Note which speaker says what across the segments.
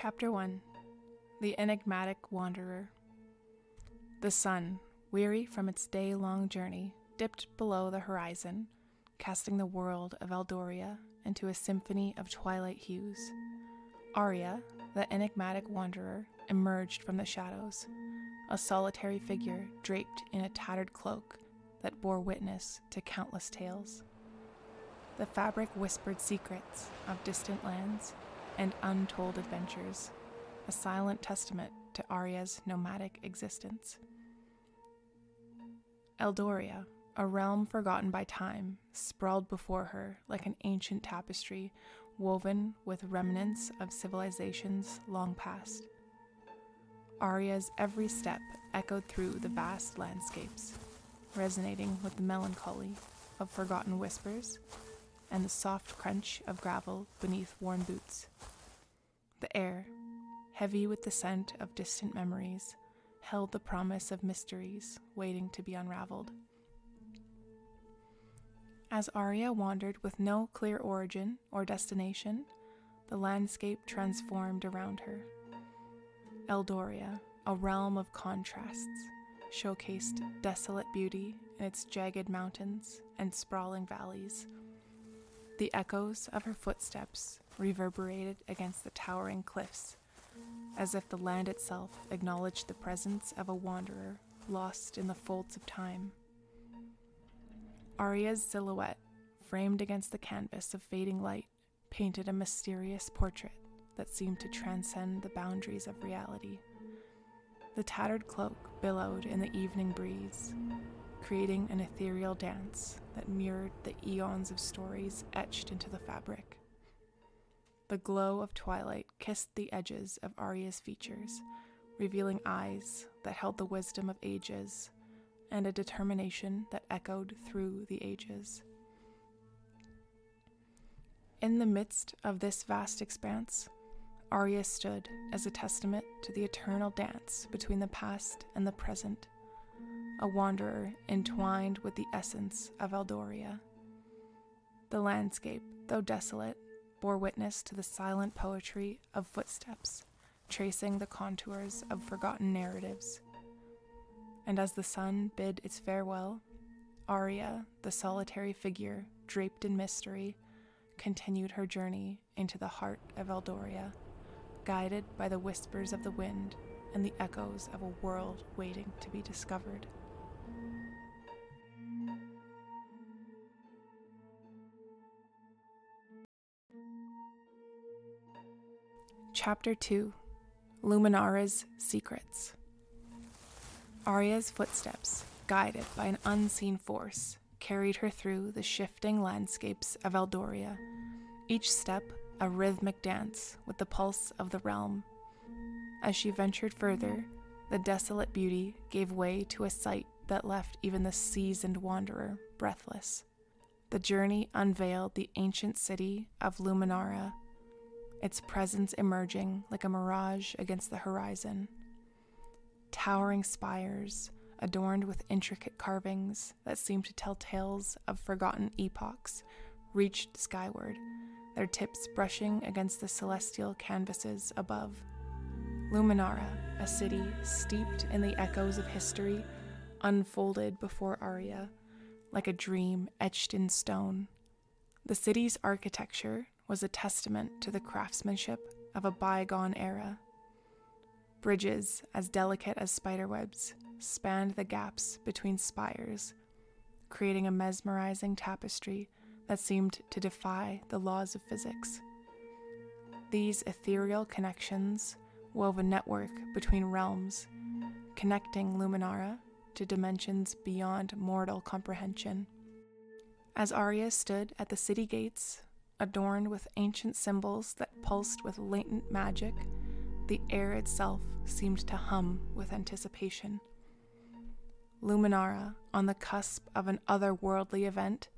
Speaker 1: Chapter 1 The Enigmatic Wanderer. The sun, weary from its day long journey, dipped below the horizon, casting the world of Eldoria into a symphony of twilight hues. Aria, the enigmatic wanderer, emerged from the shadows, a solitary figure draped in a tattered cloak that bore witness to countless tales. The fabric whispered secrets of distant lands and untold adventures, a silent testament to Aria's nomadic existence. Eldoria, a realm forgotten by time, sprawled before her like an ancient tapestry woven with remnants of civilizations long past. Aria's every step echoed through the vast landscapes, resonating with the melancholy of forgotten whispers and the soft crunch of gravel beneath worn boots. The air, heavy with the scent of distant memories, held the promise of mysteries waiting to be unraveled. As Aria wandered with no clear origin or destination, the landscape transformed around her. Eldoria, a realm of contrasts, showcased desolate beauty in its jagged mountains and sprawling valleys. The echoes of her footsteps reverberated against the towering cliffs, as if the land itself acknowledged the presence of a wanderer lost in the folds of time. Aria's silhouette, framed against the canvas of fading light, painted a mysterious portrait that seemed to transcend the boundaries of reality. The tattered cloak billowed in the evening breeze, creating an ethereal dance that mirrored the eons of stories etched into the fabric. The glow of twilight kissed the edges of Aria's features, revealing eyes that held the wisdom of ages and a determination that echoed through the ages. In the midst of this vast expanse, Aria stood as a testament to the eternal dance between the past and the present, a wanderer entwined with the essence of Eldoria. The landscape, though desolate, bore witness to the silent poetry of footsteps, tracing the contours of forgotten narratives and as the sun bid its farewell, Aria, the solitary figure draped in mystery, continued her journey into the heart of Eldoria, guided by the whispers of the wind and the echoes of a world waiting to be discovered. Chapter 2 Luminara's Secrets Aria's footsteps, guided by an unseen force, carried her through the shifting landscapes of Eldoria, each step a rhythmic dance with the pulse of the realm. As she ventured further, the desolate beauty gave way to a sight that left even the seasoned wanderer breathless. The journey unveiled the ancient city of Luminara, its presence emerging like a mirage against the horizon towering spires adorned with intricate carvings that seemed to tell tales of forgotten epochs, reached skyward, their tips brushing against the celestial canvases above. Luminara, a city steeped in the echoes of history, unfolded before Aria like a dream etched in stone. The city's architecture was a testament to the craftsmanship of a bygone era Bridges, as delicate as spiderwebs, spanned the gaps between spires, creating a mesmerizing tapestry that seemed to defy the laws of physics. These ethereal connections wove a network between realms, connecting Luminara to dimensions beyond mortal comprehension. As Aria stood at the city gates, adorned with ancient symbols that pulsed with latent magic, the air itself seemed to hum with anticipation. Luminara, on the cusp of an otherworldly event,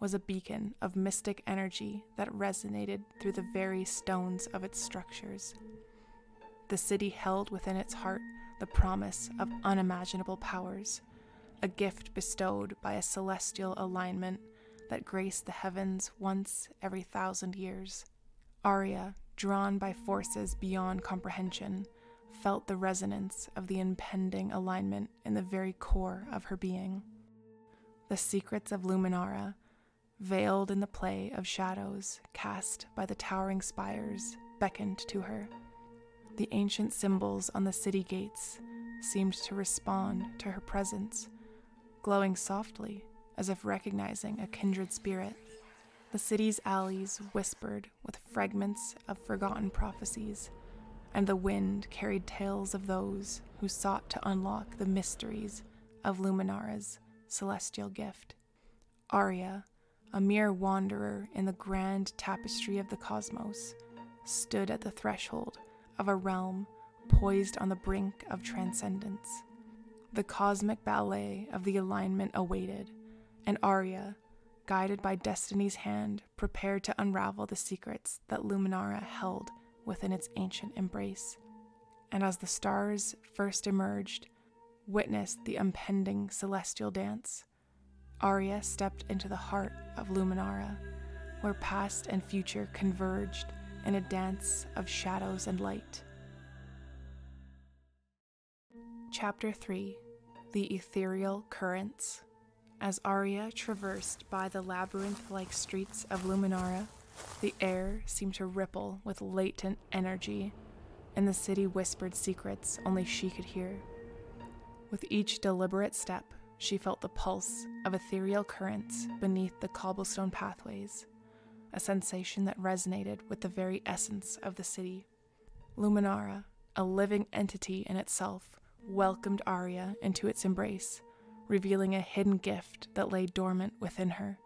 Speaker 1: was a beacon of mystic energy that resonated through the very stones of its structures. The city held within its heart the promise of unimaginable powers, a gift bestowed by a celestial alignment that graced the heavens once every thousand years. Aria, drawn by forces beyond comprehension, felt the resonance of the impending alignment in the very core of her being. The secrets of Luminara, veiled in the play of shadows cast by the towering spires, beckoned to her. The ancient symbols on the city gates seemed to respond to her presence, glowing softly as if recognizing a kindred spirit. The city's alleys whispered with fragments of forgotten prophecies, and the wind carried tales of those who sought to unlock the mysteries of Luminara's celestial gift. Aria, a mere wanderer in the grand tapestry of the cosmos, stood at the threshold of a realm poised on the brink of transcendence. The cosmic ballet of the alignment awaited, and Aria, guided by destiny's hand, prepared to unravel the secrets that Luminara held within its ancient embrace. And as the stars first emerged, witnessed the impending celestial dance, Aria stepped into the heart of Luminara, where past and future converged in a dance of shadows and light. Chapter 3 The Ethereal Currents as Aria traversed by the labyrinth like streets of Luminara, the air seemed to ripple with latent energy, and the city whispered secrets only she could hear. With each deliberate step, she felt the pulse of ethereal currents beneath the cobblestone pathways, a sensation that resonated with the very essence of the city. Luminara, a living entity in itself, welcomed Aria into its embrace revealing a hidden gift that lay dormant within her.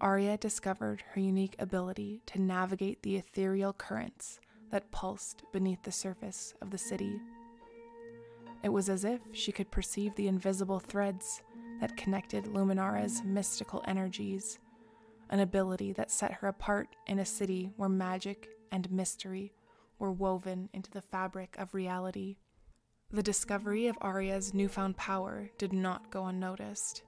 Speaker 1: Aria discovered her unique ability to navigate the ethereal currents that pulsed beneath the surface of the city. It was as if she could perceive the invisible threads that connected Luminara's mystical energies, an ability that set her apart in a city where magic and mystery were woven into the fabric of reality. The discovery of Aria's newfound power did not go unnoticed.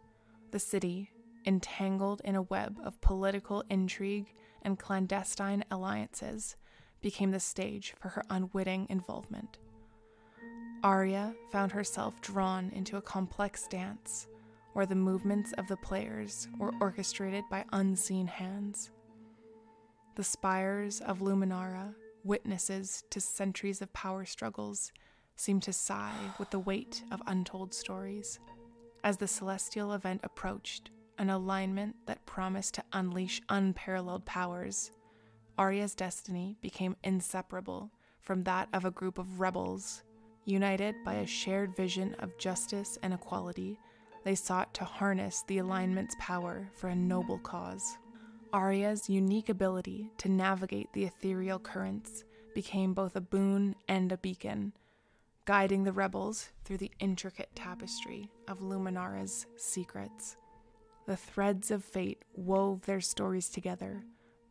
Speaker 1: The city, entangled in a web of political intrigue and clandestine alliances, became the stage for her unwitting involvement. Aria found herself drawn into a complex dance where the movements of the players were orchestrated by unseen hands. The spires of Luminara, witnesses to centuries of power struggles, seemed to sigh with the weight of untold stories. As the celestial event approached, an alignment that promised to unleash unparalleled powers, Aria's destiny became inseparable from that of a group of rebels. United by a shared vision of justice and equality, they sought to harness the alignment's power for a noble cause. Aria's unique ability to navigate the ethereal currents became both a boon and a beacon, guiding the rebels through the intricate tapestry of Luminara's secrets. The threads of fate wove their stories together,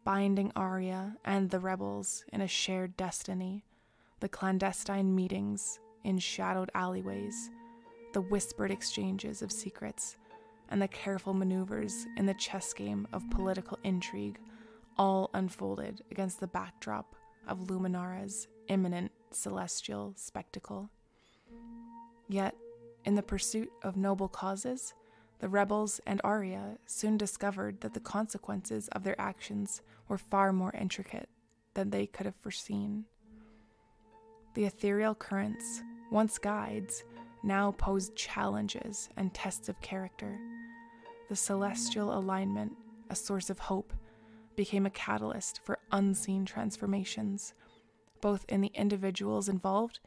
Speaker 1: binding Aria and the rebels in a shared destiny. The clandestine meetings in shadowed alleyways, the whispered exchanges of secrets, and the careful maneuvers in the chess game of political intrigue all unfolded against the backdrop of Luminara's imminent celestial spectacle. Yet, in the pursuit of noble causes, the rebels and Aria soon discovered that the consequences of their actions were far more intricate than they could have foreseen. The ethereal currents, once guides, now posed challenges and tests of character. The celestial alignment, a source of hope, became a catalyst for unseen transformations both in the individuals involved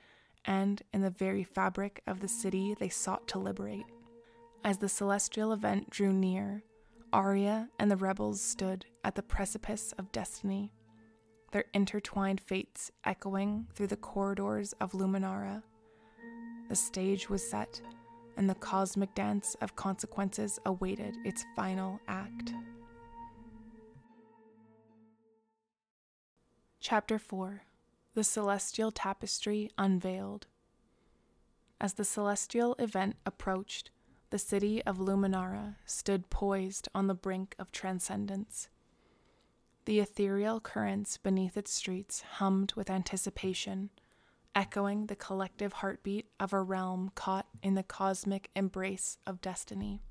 Speaker 1: and in the very fabric of the city they sought to liberate. As the celestial event drew near, Aria and the rebels stood at the precipice of destiny, their intertwined fates echoing through the corridors of Luminara. The stage was set, and the cosmic dance of consequences awaited its final act. Chapter 4 the celestial tapestry unveiled. As the celestial event approached, the city of Luminara stood poised on the brink of transcendence. The ethereal currents beneath its streets hummed with anticipation, echoing the collective heartbeat of a realm caught in the cosmic embrace of destiny.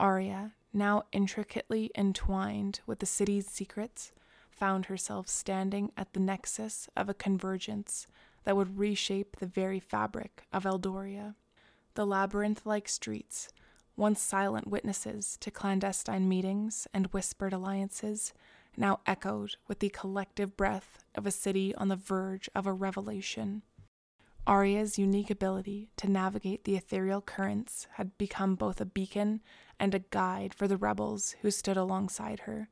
Speaker 1: Aria, now intricately entwined with the city's secrets, found herself standing at the nexus of a convergence that would reshape the very fabric of Eldoria. The labyrinth like streets, once silent witnesses to clandestine meetings and whispered alliances, now echoed with the collective breath of a city on the verge of a revelation. Aria's unique ability to navigate the ethereal currents had become both a beacon and a guide for the rebels who stood alongside her.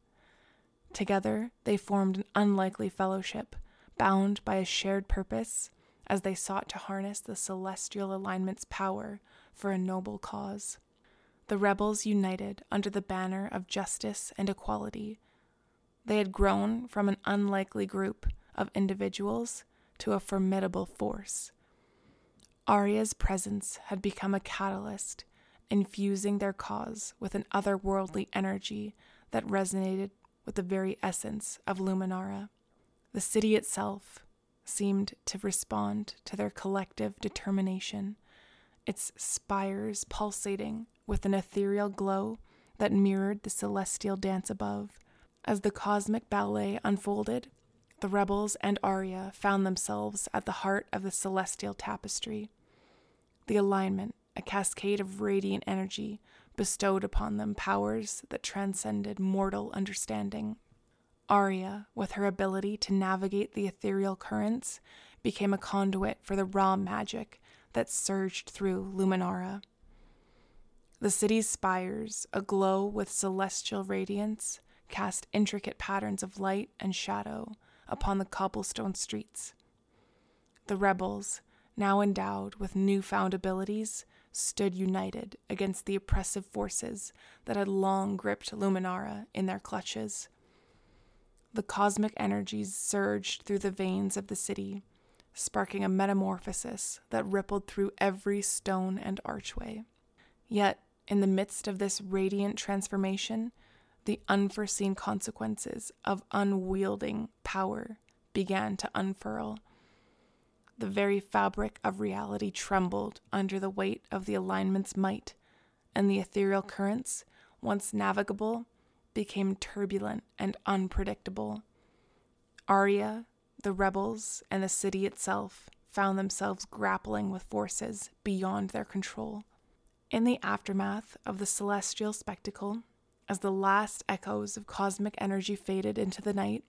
Speaker 1: Together, they formed an unlikely fellowship, bound by a shared purpose as they sought to harness the celestial alignment's power for a noble cause. The rebels united under the banner of justice and equality. They had grown from an unlikely group of individuals to a formidable force. Aria's presence had become a catalyst, infusing their cause with an otherworldly energy that resonated with the very essence of Luminara. The city itself seemed to respond to their collective determination, its spires pulsating with an ethereal glow that mirrored the celestial dance above. As the cosmic ballet unfolded, the rebels and Aria found themselves at the heart of the celestial tapestry. The alignment, a cascade of radiant energy, bestowed upon them powers that transcended mortal understanding. Aria, with her ability to navigate the ethereal currents, became a conduit for the raw magic that surged through Luminara. The city's spires, aglow with celestial radiance, cast intricate patterns of light and shadow upon the cobblestone streets. The rebels, now endowed with newfound abilities, stood united against the oppressive forces that had long gripped Luminara in their clutches. The cosmic energies surged through the veins of the city, sparking a metamorphosis that rippled through every stone and archway. Yet, in the midst of this radiant transformation, the unforeseen consequences of unwielding power began to unfurl. The very fabric of reality trembled under the weight of the alignment's might, and the ethereal currents, once navigable, became turbulent and unpredictable. Aria, the rebels, and the city itself found themselves grappling with forces beyond their control. In the aftermath of the celestial spectacle, as the last echoes of cosmic energy faded into the night,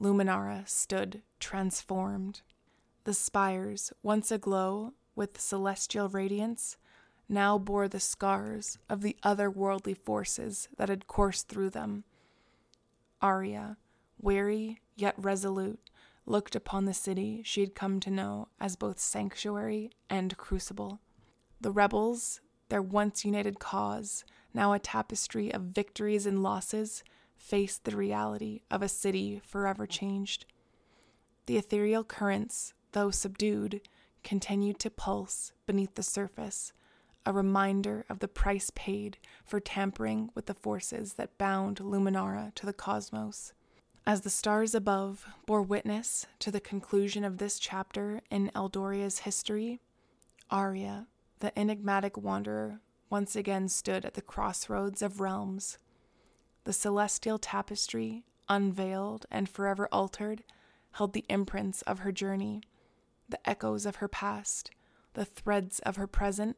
Speaker 1: Luminara stood transformed. The spires, once aglow with celestial radiance, now bore the scars of the otherworldly forces that had coursed through them. Aria, weary yet resolute, looked upon the city she had come to know as both sanctuary and crucible. The rebels, their once united cause, now a tapestry of victories and losses, faced the reality of a city forever changed. The ethereal currents though subdued, continued to pulse beneath the surface, a reminder of the price paid for tampering with the forces that bound Luminara to the cosmos. As the stars above bore witness to the conclusion of this chapter in Eldoria's history, Aria, the enigmatic wanderer, once again stood at the crossroads of realms. The celestial tapestry, unveiled and forever altered, held the imprints of her journey the echoes of her past, the threads of her present,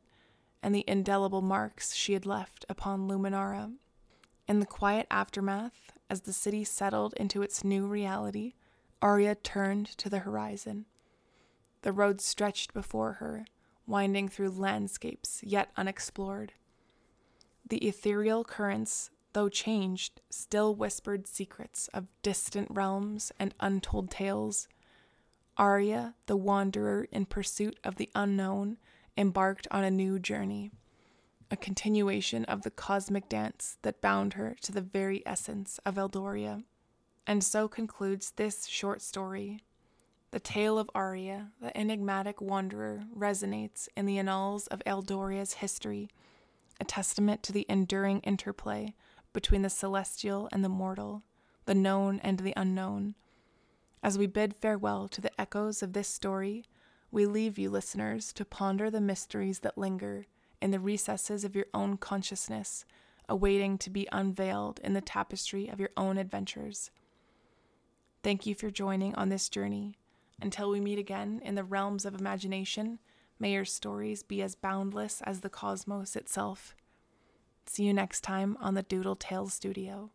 Speaker 1: and the indelible marks she had left upon Luminara. In the quiet aftermath, as the city settled into its new reality, Aria turned to the horizon. The road stretched before her, winding through landscapes yet unexplored. The ethereal currents, though changed, still whispered secrets of distant realms and untold tales Aria, the wanderer in pursuit of the unknown, embarked on a new journey, a continuation of the cosmic dance that bound her to the very essence of Eldoria. And so concludes this short story. The tale of Aria, the enigmatic wanderer, resonates in the annals of Eldoria's history, a testament to the enduring interplay between the celestial and the mortal, the known and the unknown. As we bid farewell to the echoes of this story, we leave you, listeners, to ponder the mysteries that linger in the recesses of your own consciousness, awaiting to be unveiled in the tapestry of your own adventures. Thank you for joining on this journey. Until we meet again in the realms of imagination, may your stories be as boundless as the cosmos itself. See you next time on the Doodle Tales Studio.